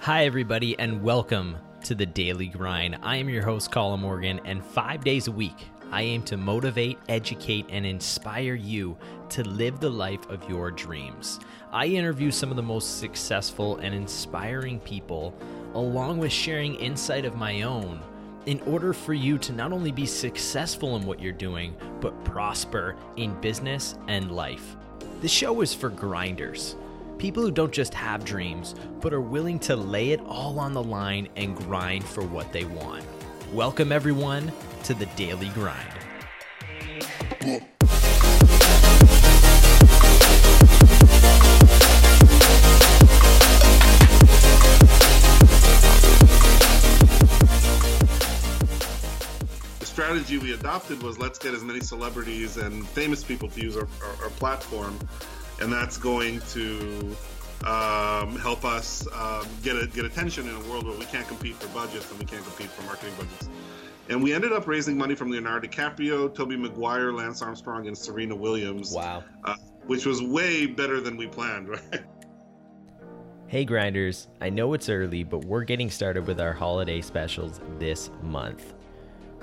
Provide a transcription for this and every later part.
Hi, everybody, and welcome to the Daily Grind. I am your host, Colin Morgan, and five days a week, I aim to motivate, educate, and inspire you to live the life of your dreams. I interview some of the most successful and inspiring people, along with sharing insight of my own, in order for you to not only be successful in what you're doing, but prosper in business and life. The show is for grinders People who don't just have dreams, but are willing to lay it all on the line and grind for what they want. Welcome, everyone, to the Daily Grind. The strategy we adopted was let's get as many celebrities and famous people to use our, our, our platform and that's going to um, help us um, get a, get attention in a world where we can't compete for budgets and we can't compete for marketing budgets. And we ended up raising money from Leonardo DiCaprio, Tobey Maguire, Lance Armstrong, and Serena Williams. Wow. Uh, which was way better than we planned, right? Hey grinders, I know it's early, but we're getting started with our holiday specials this month.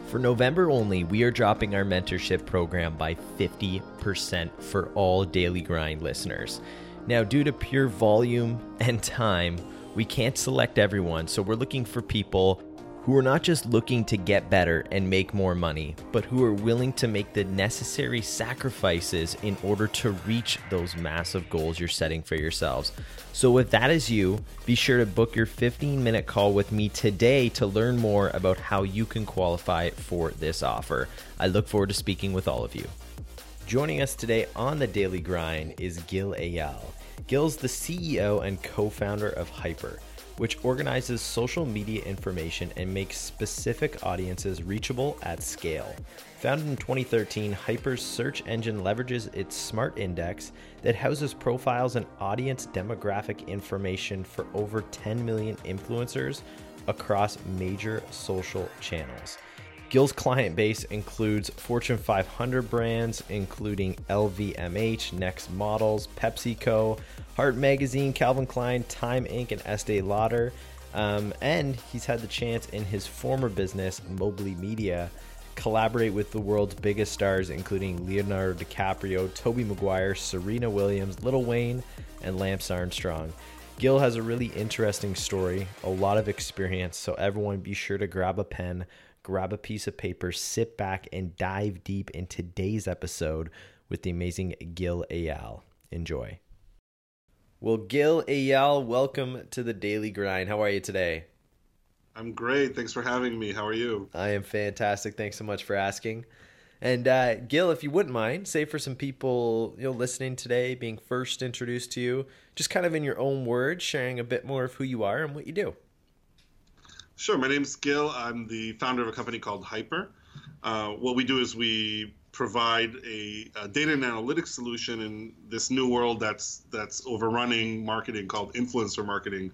For November only, we are dropping our mentorship program by 50% for all Daily Grind listeners. Now, due to pure volume and time, we can't select everyone, so we're looking for people who are not just looking to get better and make more money, but who are willing to make the necessary sacrifices in order to reach those massive goals you're setting for yourselves. So, if that is you, be sure to book your 15 minute call with me today to learn more about how you can qualify for this offer. I look forward to speaking with all of you. Joining us today on the Daily Grind is Gil Eyal. Gil's the CEO and co founder of HYPR which organizes social media information and makes specific audiences reachable at scale. Founded in 2013, HYPR's search engine leverages its smart index that houses profiles and audience demographic information for over 10 million influencers across major social channels. Gil's client base includes Fortune 500 brands, including LVMH, Next Models, PepsiCo, Hearst Magazine, Calvin Klein, Time Inc., and Estee Lauder. Um, and he's had the chance in his former business, Mobli Media, collaborate with the world's biggest stars, including Leonardo DiCaprio, Tobey Maguire, Serena Williams, Lil Wayne, and Lance Armstrong. Gil has a really interesting story, a lot of experience, so everyone be sure to grab a pen, grab a piece of paper, sit back, and dive deep in today's episode with the amazing Gil Eyal. Enjoy. Well, Gil Eyal, welcome to the Daily Grind. How are you today? I'm great. Thanks for having me. How are you? I am fantastic. Thanks so much for asking. And uh, Gil, if you wouldn't mind, say for some people you know listening today, being first introduced to you, just kind of in your own words, sharing a bit more of who you are and what you do. Sure. My name is Gil. I'm the founder of a company called HYPR. Uh, what we do is we provide a, a, data and analytics solution in this new world that's that's overrunning marketing called influencer marketing,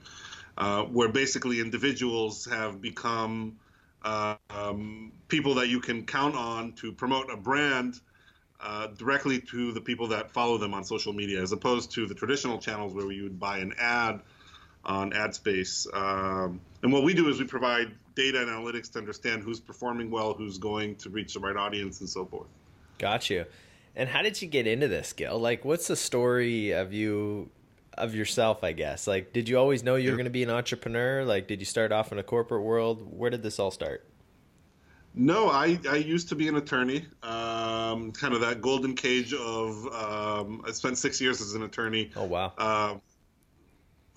uh, where basically individuals have become uh, um, people that you can count on to promote a brand uh, directly to the people that follow them on social media, as opposed to the traditional channels where you would buy an ad on ad space. Um, and what we do is we provide data and analytics to understand who's performing well, who's going to reach the right audience, and so forth. Got you. And how did you get into this, Gil? Like, what's the story of you, of yourself? I guess. Like, did you always know you were going to be an entrepreneur? Like, did you start off in a corporate world? Where did this all start? No, I, I used to be an attorney, um, kind of that golden cage of. Um, I spent six years as an attorney. Oh wow! Uh,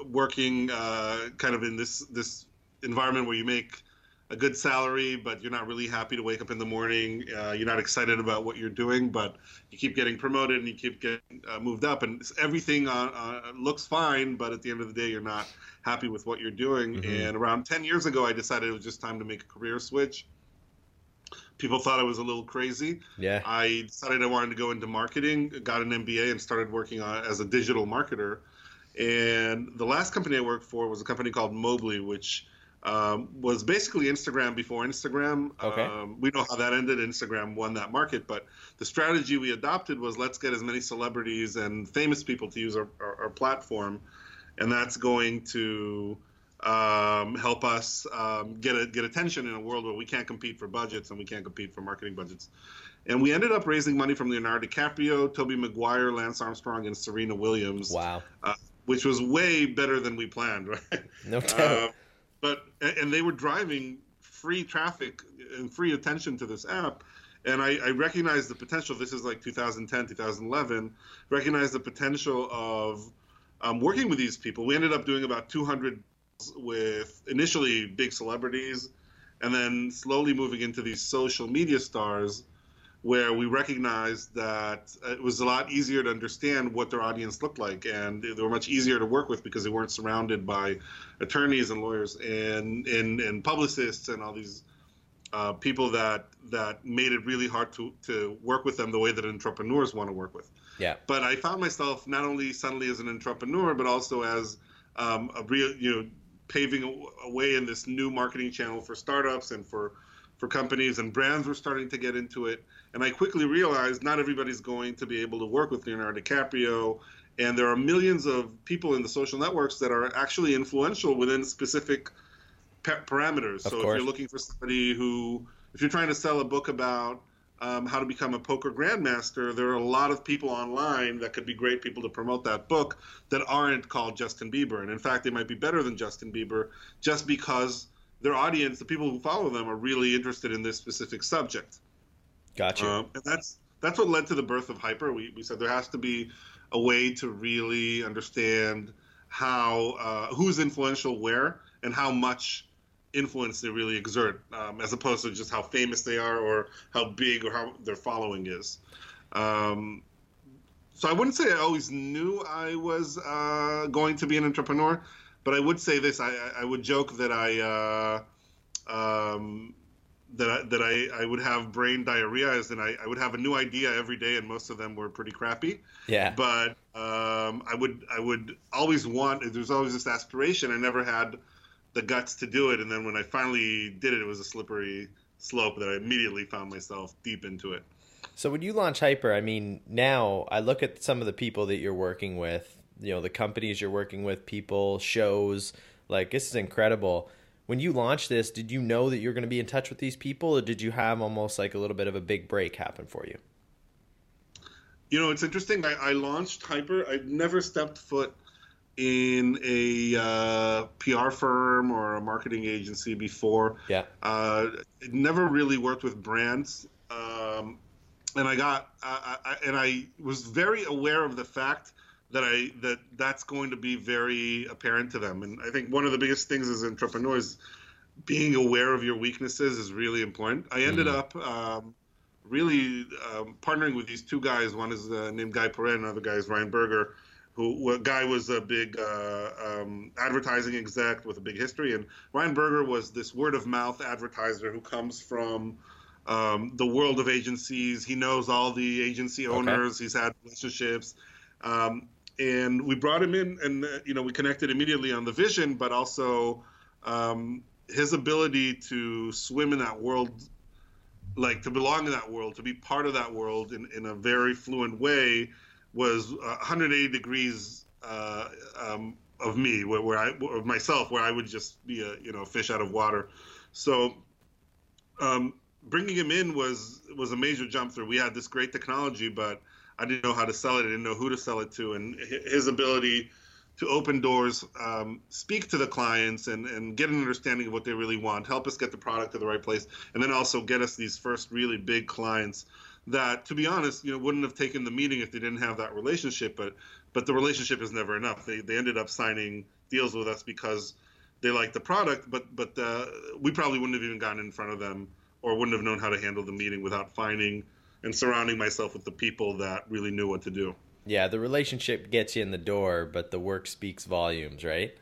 working uh, kind of in this this environment where you make a good salary, but you're not really happy to wake up in the morning. Uh, you're not excited about what you're doing, but you keep getting promoted and you keep getting uh, moved up, and everything uh, uh looks fine. But at the end of the day, you're not happy with what you're doing. Mm-hmm. And around 10 years ago, I decided it was just time to make a career switch. People thought I was a little crazy. Yeah. I decided I wanted to go into marketing, got an MBA, and started working on, as a digital marketer. And the last company I worked for was a company called Mobli, which um, was basically Instagram before Instagram. Okay. Um, we know how that ended. Instagram won that market, but the strategy we adopted was let's get as many celebrities and famous people to use our, our, our platform, and that's going to um, help us um, get a, get attention in a world where we can't compete for budgets and we can't compete for marketing budgets. And we ended up raising money from Leonardo DiCaprio, Tobey Maguire, Lance Armstrong, and Serena Williams. Wow. Uh, which was way better than we planned, right? No doubt. Uh, but and they were driving free traffic and free attention to this app. And I, I recognize the potential. This is like 2010, 2011. Recognize the potential of um, working with these people. We ended up doing about 200 with initially big celebrities, and then slowly moving into these social media stars where we recognized that it was a lot easier to understand what their audience looked like and they were much easier to work with because they weren't surrounded by attorneys and lawyers and and, and publicists and all these uh, people that that made it really hard to to work with them the way that entrepreneurs want to work with. Yeah. But i found myself not only suddenly as an entrepreneur but also as um, a real you know paving a way in this new marketing channel for startups and for for companies and brands were starting to get into it and I quickly realized not everybody's going to be able to work with Leonardo DiCaprio. And there are millions of people in the social networks that are actually influential within specific parameters. Of so course. if you're looking for somebody who, if you're trying to sell a book about um, how to become a poker grandmaster, there are a lot of people online that could be great people to promote that book that aren't called Justin Bieber. And in fact, they might be better than Justin Bieber just because their audience, the people who follow them, are really interested in this specific subject. Gotcha. Um, and that's that's what led to the birth of HYPR. We, we said there has to be a way to really understand how uh, who's influential where and how much influence they really exert, um, as opposed to just how famous they are or how big or how their following is. Um, so I wouldn't say I always knew I was uh, going to be an entrepreneur, but I would say this: I, I would joke that I. Uh, um, that I, that I, I would have brain diarrhea as in I, I would have a new idea every day and most of them were pretty crappy. Yeah. But um, I would I would always want there's always this aspiration. I never had the guts to do it. And then when I finally did it it was a slippery slope that I immediately found myself deep into it. So when you launch HYPR I mean now I look at some of the people that you're working with you know the companies you're working with people shows like this is incredible when you launched this, did you know that you're going to be in touch with these people, or did you have almost like a little bit of a big break happen for you? You know, it's interesting. I, I launched HYPR. I've never stepped foot in a uh, PR firm or a marketing agency before. Yeah. Uh, it never really worked with brands. Um, and I got, uh, I, and I was very aware of the fact that I that that's going to be very apparent to them. And I think one of the biggest things as entrepreneurs, being aware of your weaknesses is really important. I ended mm. up um, really um, partnering with these two guys. One is uh, named Guy Perret, another guy is Ryan Berger. Who guy was a big uh, um, advertising exec with a big history, and Ryan Berger was this word of mouth advertiser who comes from um, the world of agencies. He knows all the agency owners. Okay. He's had relationships. Um, and we brought him in, and uh, you know we connected immediately on the vision, but also um, his ability to swim in that world, like to belong in that world, to be part of that world in, in a very fluent way, was 180 degrees uh, um, of me, where, where I of myself, where I would just be a you know fish out of water. So. Um, bringing him in was was a major jump through. We had this great technology, but I didn't know how to sell it. I didn't know who to sell it to, and his ability to open doors, um, speak to the clients, and and get an understanding of what they really want, help us get the product to the right place, and then also get us these first really big clients that, to be honest, you know, wouldn't have taken the meeting if they didn't have that relationship. But but the relationship is never enough. They they ended up signing deals with us because they liked the product, but but uh, we probably wouldn't have even gotten in front of them or wouldn't have known how to handle the meeting without finding and surrounding myself with the people that really knew what to do. Yeah, the relationship gets you in the door, but the work speaks volumes, right?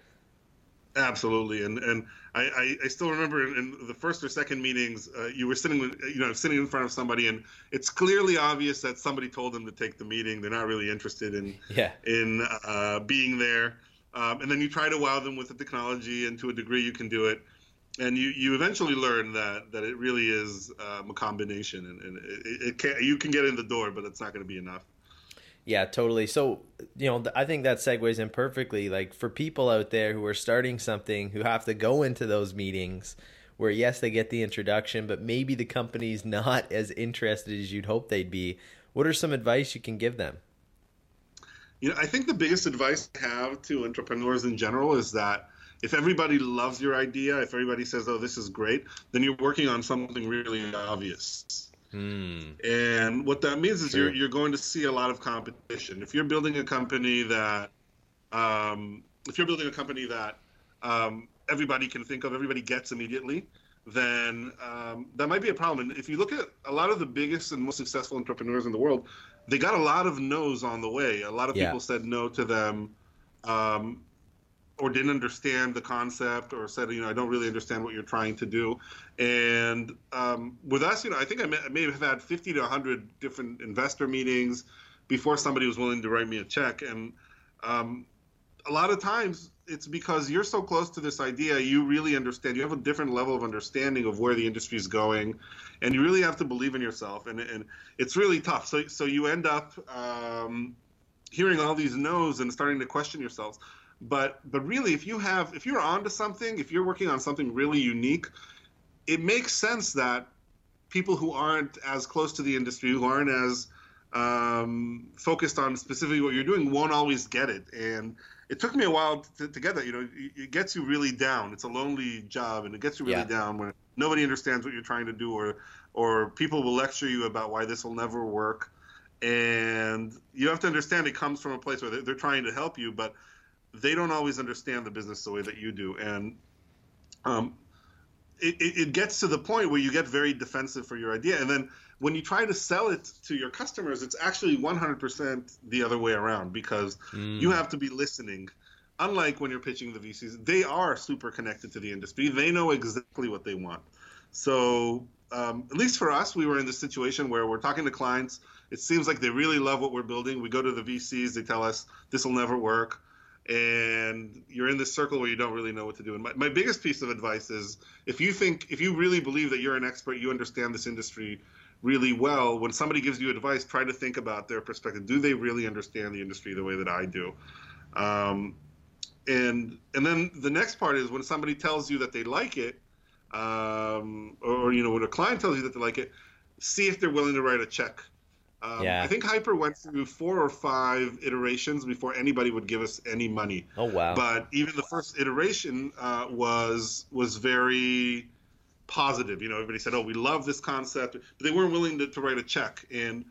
Absolutely, and and I, I, I still remember in, in, the first or second meetings, uh, you were sitting with you know sitting in front of somebody, and it's clearly obvious that somebody told them to take the meeting. They're not really interested in yeah. in uh, being there, um, and then you try to wow them with the technology, and to a degree you can do it, and you, you eventually learn that, that it really is um, a combination, and, and it, it can you can get in the door, but it's not going to be enough. Yeah, totally. So, you know, I think that segues in perfectly. Like for people out there who are starting something, who have to go into those meetings where, yes, they get the introduction, but maybe the company's not as interested as you'd hope they'd be. What are some advice you can give them? You know, I think the biggest advice I have to entrepreneurs in general is that if everybody loves your idea, if everybody says, "Oh, this is great," then you're working on something really obvious. Hmm. And what that means is you're you're going to see a lot of competition. If you're building a company that, um, if you're building a company that um, everybody can think of, everybody gets immediately, then um, that might be a problem. And if you look at a lot of the biggest and most successful entrepreneurs in the world, they got a lot of no's on the way. A lot of yeah. people said no to them. Um, or didn't understand the concept or said, you know, I don't really understand what you're trying to do. And um, with us, you know, I think I may, I may, have had 50 to 100 different investor meetings before somebody was willing to write me a check. And um, a lot of times it's because you're so close to this idea, you really understand, you have a different level of understanding of where the industry is going. And you really have to believe in yourself. And, and it's really tough. So, so you end up um, hearing all these no's and starting to question yourselves but but really, if you have if you're onto something, if you're working on something really unique, it makes sense that people who aren't as close to the industry, who aren't as um, focused on specifically what you're doing, won't always get it. And it took me a while to, to get that. You know, it, gets you really down. It's a lonely job, and it gets you really yeah. down when nobody understands what you're trying to do, or or people will lecture you about why this will never work. And you have to understand it comes from a place where they're, they're trying to help you, but they don't always understand the business the way that you do, and um, it, it, gets to the point where you get very defensive for your idea, and then when you try to sell it to your customers, it's actually 100% the other way around because mm. you have to be listening. Unlike when you're pitching the VCs, they are super connected to the industry. They know exactly what they want. So, um, at least for us, we were in this situation where we're talking to clients. It seems like they really love what we're building. We go to the VCs, they tell us this will never work and you're in this circle where you don't really know what to do. And my, my biggest piece of advice is if you think, if you really believe that you're an expert, you understand this industry really well, when somebody gives you advice, try to think about their perspective. Do they really understand the industry the way that I do? Um, and and then the next part is when somebody tells you that they like it, um, or you know when a client tells you that they like it, see if they're willing to write a check um, yeah. I think HYPR went through four or five iterations before anybody would give us any money. Oh wow! But even the first iteration uh, was was very positive. You know, everybody said, "Oh, we love this concept," but they weren't willing to, to write a check. And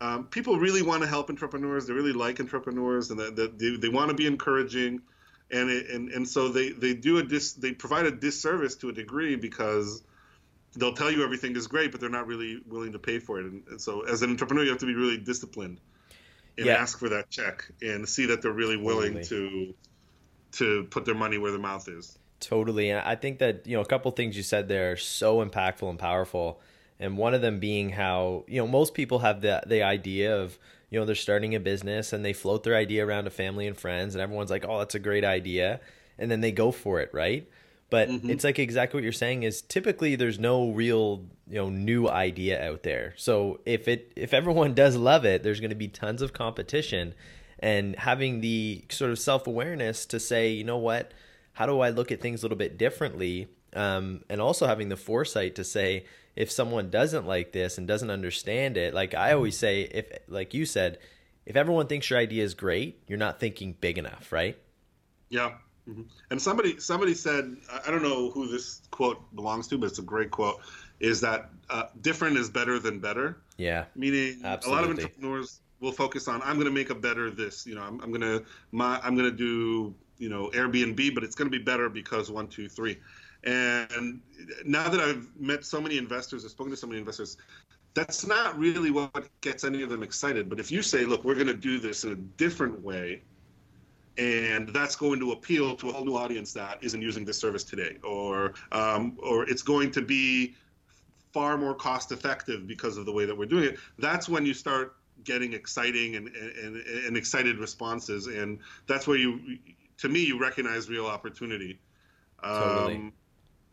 um, people really want to help entrepreneurs. They really like entrepreneurs, and that they, they want to be encouraging. And, it, and and so they, they do a dis they provide a disservice to a degree because they'll tell you everything is great, but they're not really willing to pay for it. And, and so, as an entrepreneur, you have to be really disciplined and yeah. ask for that check and see that they're really willing totally. to to put their money where their mouth is. Totally, and I think that you know a couple things you said there are so impactful and powerful. And one of them being how you know most people have the the idea of you know they're starting a business and they float their idea around to family and friends, and everyone's like, "Oh, that's a great idea," and then they go for it, right? But mm-hmm. it's like exactly what you're saying is typically there's no real, you know, new idea out there. So if it if everyone does love it, there's going to be tons of competition and having the sort of self-awareness to say, you know what, how do I look at things a little bit differently? Um, and also having the foresight to say if someone doesn't like this and doesn't understand it, like I always say, if like you said, if everyone thinks your idea is great, you're not thinking big enough, right? Yeah, Mm-hmm. And somebody somebody said, I don't know who this quote belongs to, but it's a great quote. Is that uh, different is better than better? Yeah. Meaning, Absolutely. a lot of entrepreneurs will focus on I'm going to make a better this. You know, I'm, I'm going to my I'm going to do you know Airbnb, but it's going to be better because one, two, three. And now that I've met so many investors, I've spoken to so many investors, that's not really what gets any of them excited. But if you say, look, we're going to do this in a different way, and that's going to appeal to a whole new audience that isn't using this service today, or um, or it's going to be far more cost effective because of the way that we're doing it. That's when you start getting exciting and, and, and excited responses, and that's where you, to me, you recognize real opportunity. Totally. Um,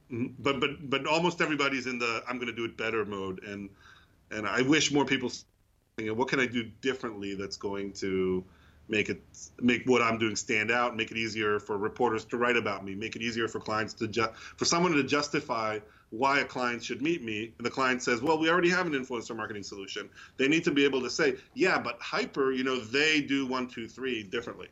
mm-hmm. but but but almost everybody's in the I'm going to do it better mode, and and I wish more people what can I do differently that's going to make it make what I'm doing stand out, make it easier for reporters to write about me, make it easier for clients to ju- for someone to justify why a client should meet me. And the client says, "Well, we already have an influencer marketing solution." They need to be able to say, "Yeah, but HYPR, you know, they do one, two, three differently."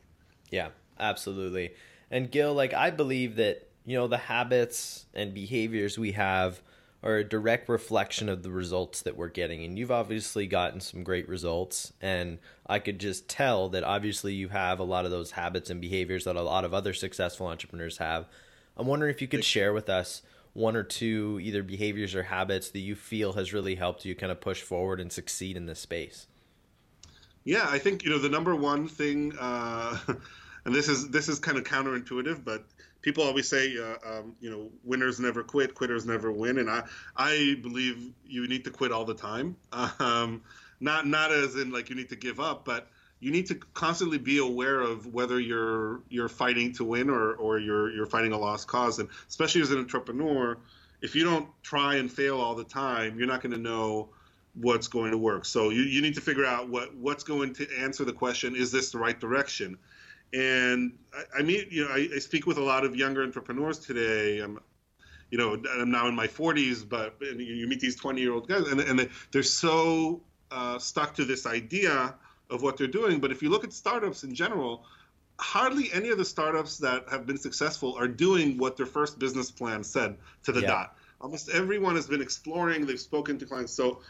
Yeah, absolutely. And Gil, like I believe that you know the habits and behaviors we have are a direct reflection of the results that we're getting. And you've obviously gotten some great results. And I could just tell that obviously you have a lot of those habits and behaviors that a lot of other successful entrepreneurs have. I'm wondering if you could share with us one or two either behaviors or habits that you feel has really helped you kind of push forward and succeed in this space. Yeah, I think you know the number one thing, uh, and this is this is kind of counterintuitive, but people always say, uh, um, you know, winners never quit, quitters never win, and I I believe you need to quit all the time. Um, not not as in like you need to give up, but you need to constantly be aware of whether you're you're fighting to win or or you're you're fighting a lost cause, and especially as an entrepreneur, if you don't try and fail all the time, you're not going to know what's going to work. So you, you need to figure out what what's going to answer the question: Is this the right direction? And I, I mean, you know, I, I, speak with a lot of younger entrepreneurs today. I'm, you know, I'm now in my 40s, but you meet these 20 year old guys, and, and they're so uh, stuck to this idea of what they're doing. But if you look at startups in general, hardly any of the startups that have been successful are doing what their first business plan said to the yeah. dot. Almost everyone has been exploring. They've spoken to clients. So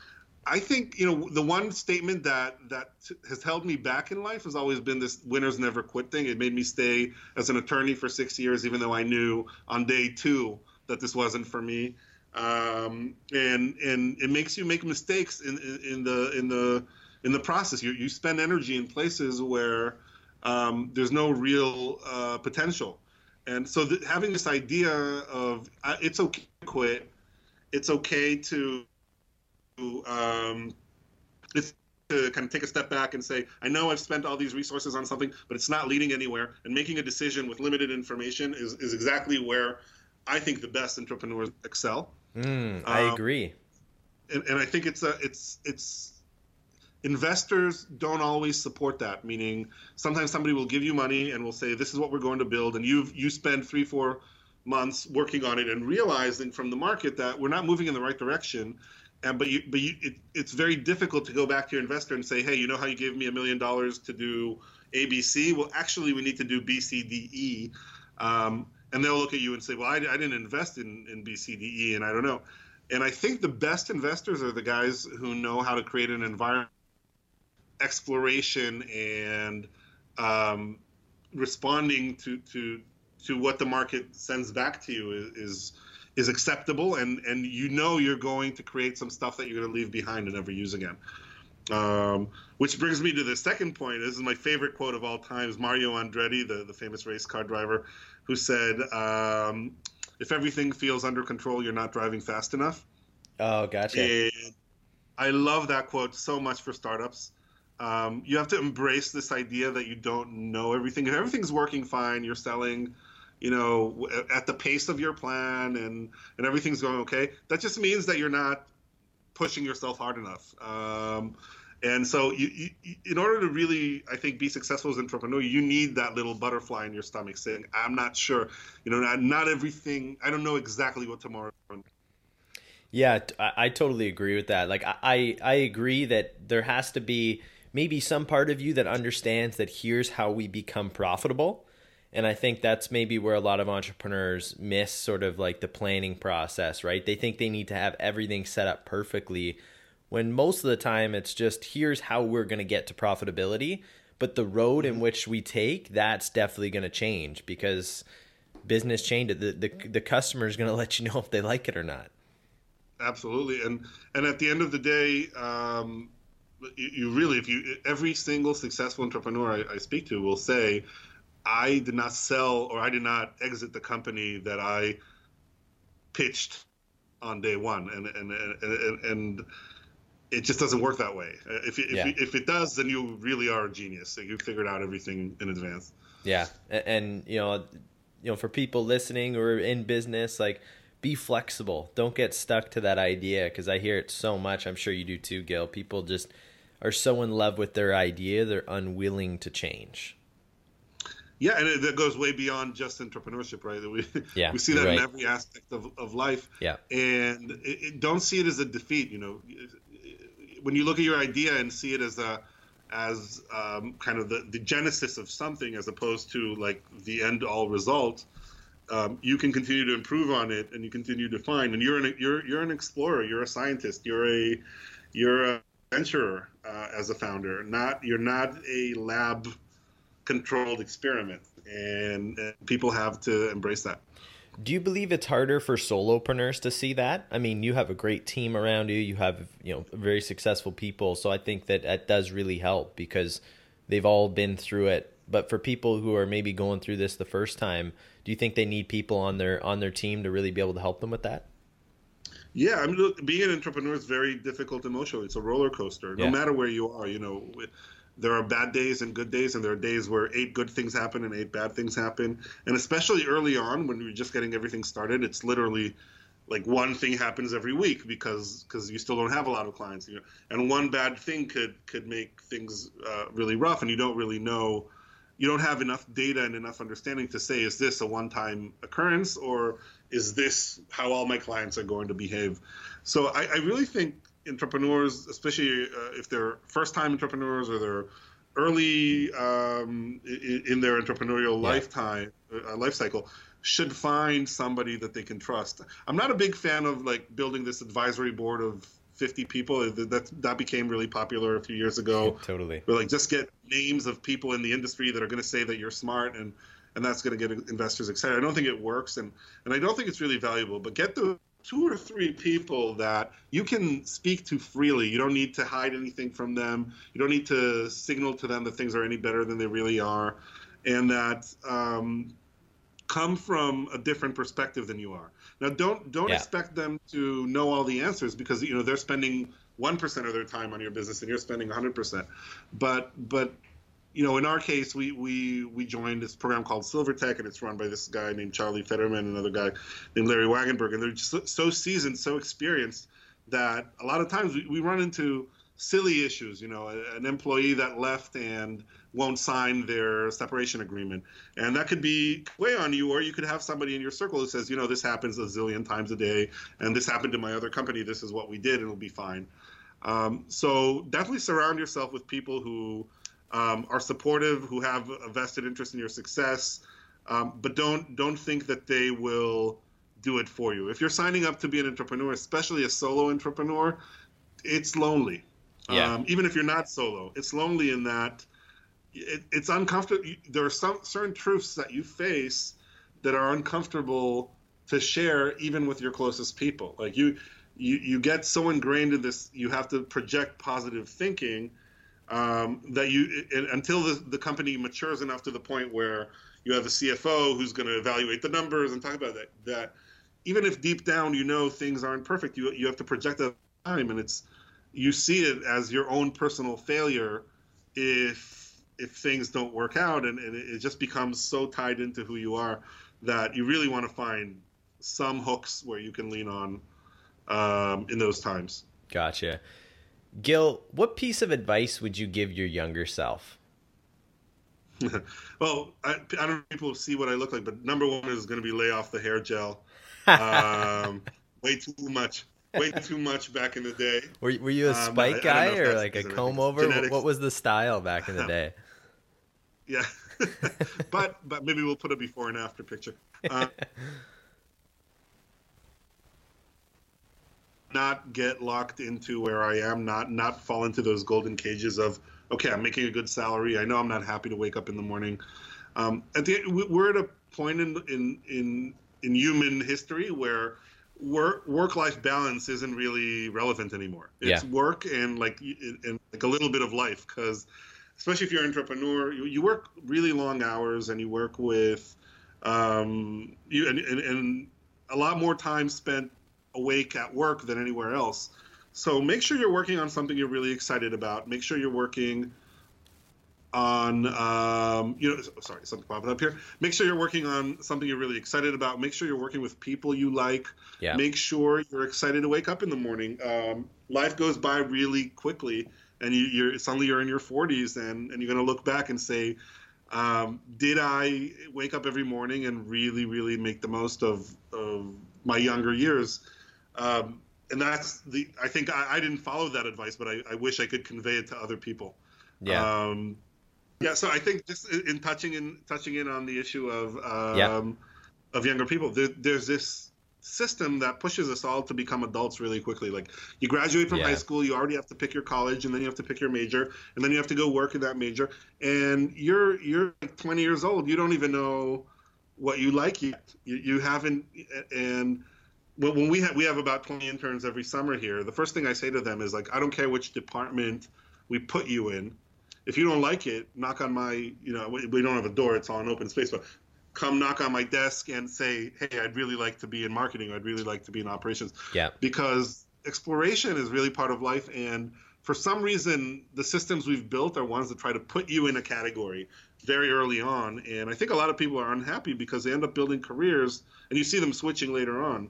I think you know the one statement that that has held me back in life has always been this "winners never quit" thing. It made me stay as an attorney for six years, even though I knew on day two that this wasn't for me. Um, and and it makes you make mistakes in, in, in the in the in the process. You you spend energy in places where um, there's no real uh, potential, and so th- having this idea of uh, it's okay to quit, it's okay to um, it's to kind of take a step back and say, I know I've spent all these resources on something, but it's not leading anywhere. And making a decision with limited information is, is exactly where I think the best entrepreneurs excel. Mm, I um, agree. And, and I think it's a, it's, it's, investors don't always support that meaning sometimes somebody will give you money and will say this is what we're going to build and you've you spend three four months working on it and realizing from the market that we're not moving in the right direction and but you but you, it, it's very difficult to go back to your investor and say, hey, you know how you gave me a million dollars to do ABC? Well, actually, we need to do B, C, D, E. Um, and they'll look at you and say, well, I, I didn't invest in, in B, C, D, E, and I don't know. And I think the best investors are the guys who know how to create an environment, exploration, and um, responding to, to to what the market sends back to you is, is is acceptable and and you know you're going to create some stuff that you're going to leave behind and never use again. Um, which brings me to the second point. This is my favorite quote of all times mario andretti the, the famous race car driver who said um, if everything feels under control you're not driving fast enough. Oh gotcha. And i love that quote so much for startups. Um, you have to embrace this idea that you don't know everything. If everything's working fine you're selling you know, at the pace of your plan and and everything's going okay, that just means that you're not pushing yourself hard enough. Um, and so, you, you, in order to really, I think, be successful as an entrepreneur, you need that little butterfly in your stomach saying, "I'm not sure." You know, not, not everything. I don't know exactly what tomorrow. Yeah, I, I totally agree with that. Like, I I agree that there has to be maybe some part of you that understands that here's how we become profitable and I think that's maybe where a lot of entrepreneurs miss sort of like the planning process, right? They think they need to have everything set up perfectly when most of the time it's just here's how we're going to get to profitability, but the road in mm-hmm. which we take, that's definitely going to change because business change the the, the customer is going to let you know if they like it or not. Absolutely. And and at the end of the day, um, you, you really if you every single successful entrepreneur I, I speak to will say I did not sell or I did not exit the company that I pitched on day one, and and and, and it just doesn't work that way. If it, yeah. if, if it does, then you really are a genius. You figured out everything in advance. Yeah, and, and you know, you know, for people listening or in business, like be flexible. Don't get stuck to that idea because I hear it so much. I'm sure you do too, Gil. People just are so in love with their idea they're unwilling to change. Yeah, and it, that goes way beyond just entrepreneurship, right? We yeah, we see that right. in every aspect of, of life. Yeah, and it, it, don't see it as a defeat. You know, when you look at your idea and see it as a as um, kind of the, the genesis of something as opposed to like the end all result, um, you can continue to improve on it and you continue to find. And you're an you're you're an explorer. You're a scientist. You're a you're a venturer uh, as a founder. Not you're not a lab controlled experiment, and, and people have to embrace that. Do you believe it's harder for solopreneurs to see that? I mean, you have a great team around you. You have, you know, very successful people. So I think that that does really help because they've all been through it. But for people who are maybe going through this the first time, do you think they need people on their on their team to really be able to help them with that? Yeah, I mean, look, being an entrepreneur is very difficult emotionally. It's a roller coaster, no yeah. matter where you are. You know, there are bad days and good days, and there are days where eight good things happen and eight bad things happen. And especially early on, when you're just getting everything started, it's literally like one thing happens every week because because you still don't have a lot of clients. You know, and one bad thing could could make things uh, really rough, and you don't really know. You don't have enough data and enough understanding to say is this a one-time occurrence or is this how all my clients are going to behave? So I, I really think entrepreneurs, especially uh, if they're first-time entrepreneurs or they're early um, in, in, their entrepreneurial yeah. lifetime uh, life cycle, should find somebody that they can trust. I'm not a big fan of like building this advisory board of 50 people. That that became really popular a few years ago. totally. But like just get names of people in the industry that are going to say that you're smart and and that's going to get investors excited. I don't think it works and and I don't think it's really valuable. But get the two or three people that you can speak to freely. You don't need to hide anything from them. You don't need to signal to them that things are any better than they really are, and that um, come from a different perspective than you are. Now, don't don't yeah. expect them to know all the answers because you know they're spending one percent of their time on your business and you're spending hundred percent. But but you know, in our case, we we we joined this program called Silvertech, and it's run by this guy named Charlie Federman, and another guy named Larry Wagenberg, and they're just so seasoned, so experienced that a lot of times we, we run into silly issues. You know, an employee that left and won't sign their separation agreement, and that could be way on you, or you could have somebody in your circle who says, you know, this happens a zillion times a day, and this happened to my other company. This is what we did, and it'll be fine. Um, so definitely surround yourself with people who um, are supportive, who have a vested interest in your success, um, but don't don't think that they will do it for you. If you're signing up to be an entrepreneur, especially a solo entrepreneur, it's lonely. Yeah. Um, even if you're not solo, it's lonely in that it, it's uncomfortable. There are some certain truths that you face that are uncomfortable to share, even with your closest people. Like you, you, you get so ingrained in this, you have to project positive thinking um, that you it, until the, the company matures enough to the point where you have a CFO who's going to evaluate the numbers and talk about that. That even if deep down you know things aren't perfect, you you have to project that time, and it's you see it as your own personal failure if if things don't work out, and, and it just becomes so tied into who you are that you really want to find some hooks where you can lean on um, in those times. Gotcha. Gil, what piece of advice would you give your younger self? well, I, I, don't know if people see what I look like, but number one is going to be lay off the hair gel. Um, way too much. Way too much back in the day. Were, were you a um, spike um, guy or like a comb over? Genetics. What was the style back in the day? yeah, but but maybe we'll put a before and after picture. Uh, not get locked into where I am, not not fall into those golden cages of okay, I'm making a good salary. I know I'm not happy to wake up in the morning. Um, at the we're at a point in in in in human history where work work life balance isn't really relevant anymore. It's yeah. work and like and like a little bit of life because especially if you're an entrepreneur, you, you work really long hours and you work with um, you and, and, and a lot more time spent awake at work than anywhere else. So make sure you're working on something you're really excited about. Make sure you're working on, um, you know, sorry, something popping up here. Make sure you're working on something you're really excited about. Make sure you're working with people you like. Yeah. Make sure you're excited to wake up in the morning. Um, life goes by really quickly and you, you're suddenly you're in your 40s and and you're going to look back and say um, did I wake up every morning and really, really make the most of, of my younger years? Um, and that's the. I think I, I, didn't follow that advice, but I, I, wish I could convey it to other people. Yeah. Um, yeah. So I think just in touching in touching in on the issue of um, yeah. of younger people, there, there's this system that pushes us all to become adults really quickly. Like you graduate from yeah. high school, you already have to pick your college, and then you have to pick your major, and then you have to go work in that major. And you're you're like 20 years old. You don't even know what you like yet. You, you haven't. And when we have we have about 20 interns every summer here, the first thing I say to them is like, I don't care which department we put you in. If you don't like it, knock on my, you know, we, we don't have a door; it's all an open space. But come knock on my desk and say, "Hey, I'd really like to be in marketing. I'd really like to be in operations." Yeah. Because exploration is really part of life, and for some reason, the systems we've built are ones that try to put you in a category very early on, and I think a lot of people are unhappy because they end up building careers, and you see them switching later on.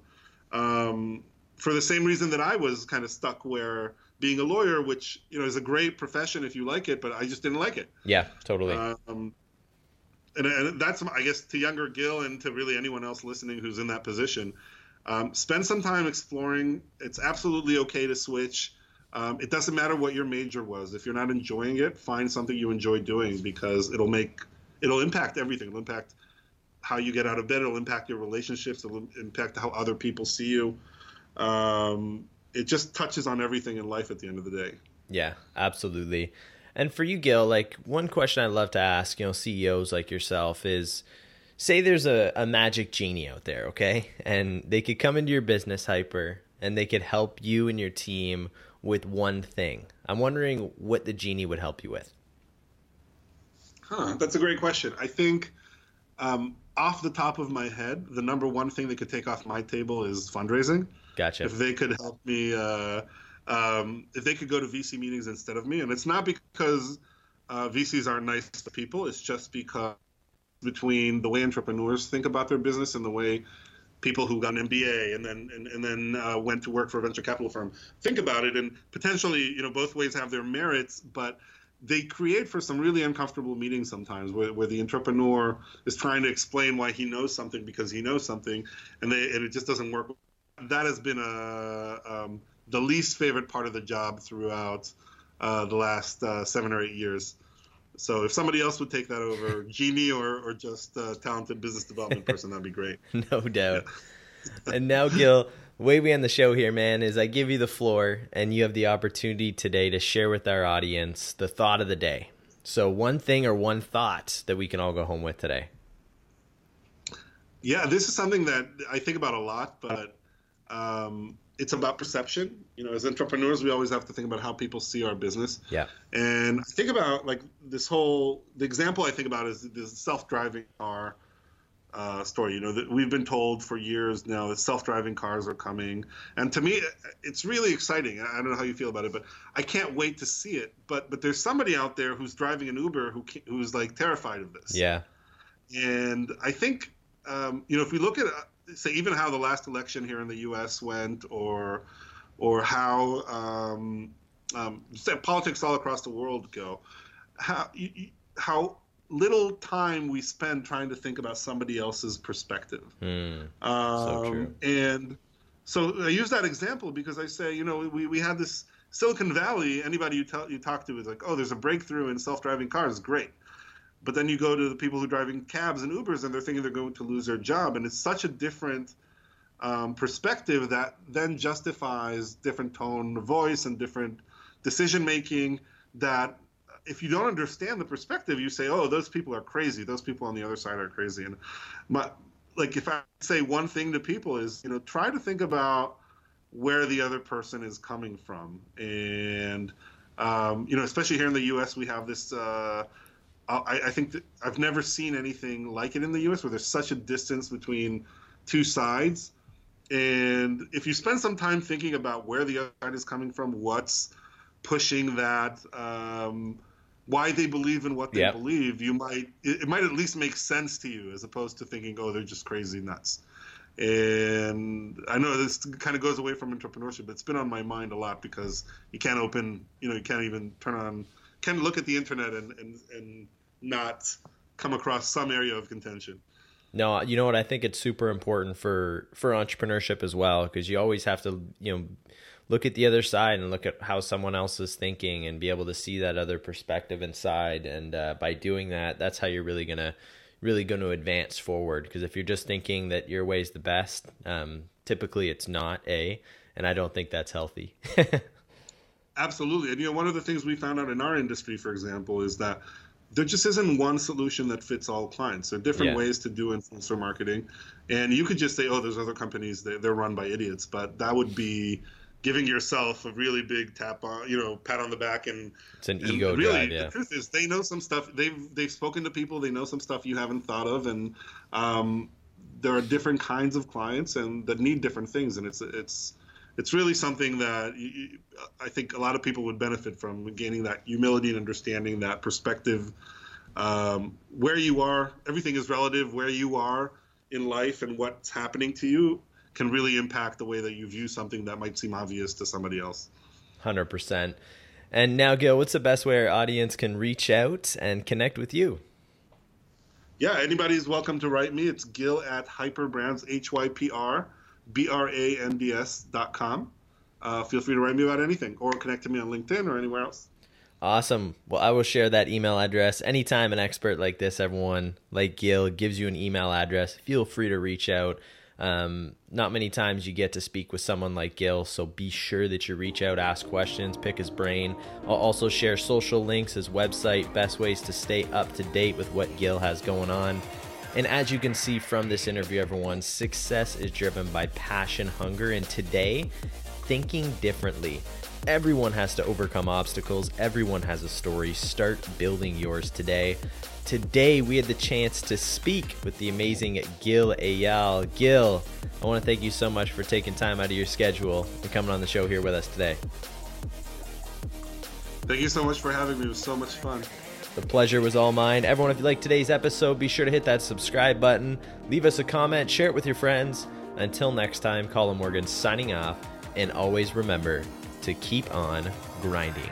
Um, for the same reason that I was kind of stuck where being a lawyer, which you know is a great profession if you like it, but I just didn't like it. Yeah, totally. Um, and, and, that's I guess to younger Gil and to really anyone else listening who's in that position, um, spend some time exploring. It's absolutely okay to switch. Um, it doesn't matter what your major was. If you're not enjoying it, find something you enjoy doing because it'll make it'll impact everything. It'll impact how you get out of bed. It'll impact your relationships. It'll impact how other people see you. Um, it just touches on everything in life at the end of the day. Yeah, absolutely. And for you, Gil, like one question I'd love to ask, you know, CEOs like yourself is say there's a, a magic genie out there, okay? And they could come into your business HYPR and they could help you and your team with one thing. I'm wondering what the genie would help you with. Huh, that's a great question. I think um, off the top of my head, the number one thing they could take off my table is fundraising. Gotcha. If they could help me uh, um, if they could go to VC meetings instead of me. And it's not because uh, VCs aren't nice to people. It's just because between the way entrepreneurs think about their business and the way people who got an MBA and then and, and then uh, went to work for a venture capital firm think about it. And potentially, you know, both ways have their merits, but they create for some really uncomfortable meetings sometimes where, where the entrepreneur is trying to explain why he knows something because he knows something and they and it just doesn't work that has been a um, the least favorite part of the job throughout uh, the last uh, seven or eight years. So if somebody else would take that over, Genie or, or just a talented business development person, that'd be great. no doubt. Yeah. and now, Gil, way we end the show here, man, is I give you the floor and you have the opportunity today to share with our audience the thought of the day. So one thing or one thought that we can all go home with today. Yeah, this is something that I think about a lot, but um, it's about perception. You know, as entrepreneurs, we always have to think about how people see our business. Yeah. And I think about like this whole the example I think about is the self-driving car uh, story. You know, that we've been told for years now that self-driving cars are coming, and to me, it's really exciting. I don't know how you feel about it, but I can't wait to see it. But but there's somebody out there who's driving an Uber who who's like terrified of this. Yeah. And I think um, you know if we look at say even how the last election here in the U.S. went, or or how um, um, politics all across the world go, how how little time we spend trying to think about somebody else's perspective. Mm, um, so true. And so I use that example because I say, you know, we, we had this Silicon Valley. Anybody you tell you talk to is like, oh, there's a breakthrough in self-driving cars. Great. But then you go to the people who are driving cabs and Ubers, and they're thinking they're going to lose their job, and it's such a different um, perspective that then justifies different tone of voice and different decision making. That if you don't understand the perspective, you say, "Oh, those people are crazy. Those people on the other side are crazy." And my, like, if I say one thing to people is, you know, try to think about where the other person is coming from, and um, you know, especially here in the U.S., we have this. Uh, I, I think I've never seen anything like it in the U.S. where there's such a distance between two sides. And if you spend some time thinking about where the other side is coming from, what's pushing that, um, why they believe in what they yep. believe, you might it, it, might at least make sense to you as opposed to thinking, oh, they're just crazy nuts. And I know this kind of goes away from entrepreneurship, but it's been on my mind a lot because you can't open, you know, you can't even turn on, can't look at the internet and, and, and not come across some area of contention. No, you know what? I think it's super important for for entrepreneurship as well because you always have to, you know, look at the other side and look at how someone else is thinking and be able to see that other perspective inside. And uh, by doing that, that's how you're really gonna really going to advance forward. Because if you're just thinking that your way is the best, um, typically it's not a, and I don't think that's healthy. Absolutely, and you know one of the things we found out in our industry, for example, is that there just isn't one solution that fits all clients. There are different yeah. ways to do influencer marketing, and you could just say, "Oh, there's other companies they're run by idiots," but that would be giving yourself a really big tap on, you know, pat on the back, and it's an and ego really, drive. Yeah. The truth is, they know some stuff. They've they've spoken to people. They know some stuff you haven't thought of, and um, there are different kinds of clients and that need different things, and it's it's it's really something that you, I think a lot of people would benefit from gaining that humility and understanding that perspective. Um, where you are, everything is relative. Where you are in life and what's happening to you can really impact the way that you view something that might seem obvious to somebody else. 100%. And now, Gil, what's the best way our audience can reach out and connect with you? Yeah, anybody's welcome to write me. It's Gil at hyprbrands, H Y P R B R A N D S dot com. Uh, feel free to write me about anything or connect to me on LinkedIn or anywhere else. Awesome. Well, I will share that email address. Anytime an expert like this, everyone, like Gil, gives you an email address, feel free to reach out. Um, not many times you get to speak with someone like Gil, so be sure that you reach out, ask questions, pick his brain. I'll also share social links, his website, best ways to stay up to date with what Gil has going on. And as you can see from this interview, everyone, success is driven by passion, hunger, and today, thinking differently. Everyone has to overcome obstacles. Everyone has a story. Start building yours today. Today, we had the chance to speak with the amazing Gil Eyal. Gil, I want to thank you so much for taking time out of your schedule and coming on the show here with us today. Thank you so much for having me. It was so much fun. The pleasure was all mine. Everyone, if you like today's episode, be sure to hit that subscribe button, leave us a comment, share it with your friends. Until next time, Colin Morgan signing off, and always remember to keep on grinding.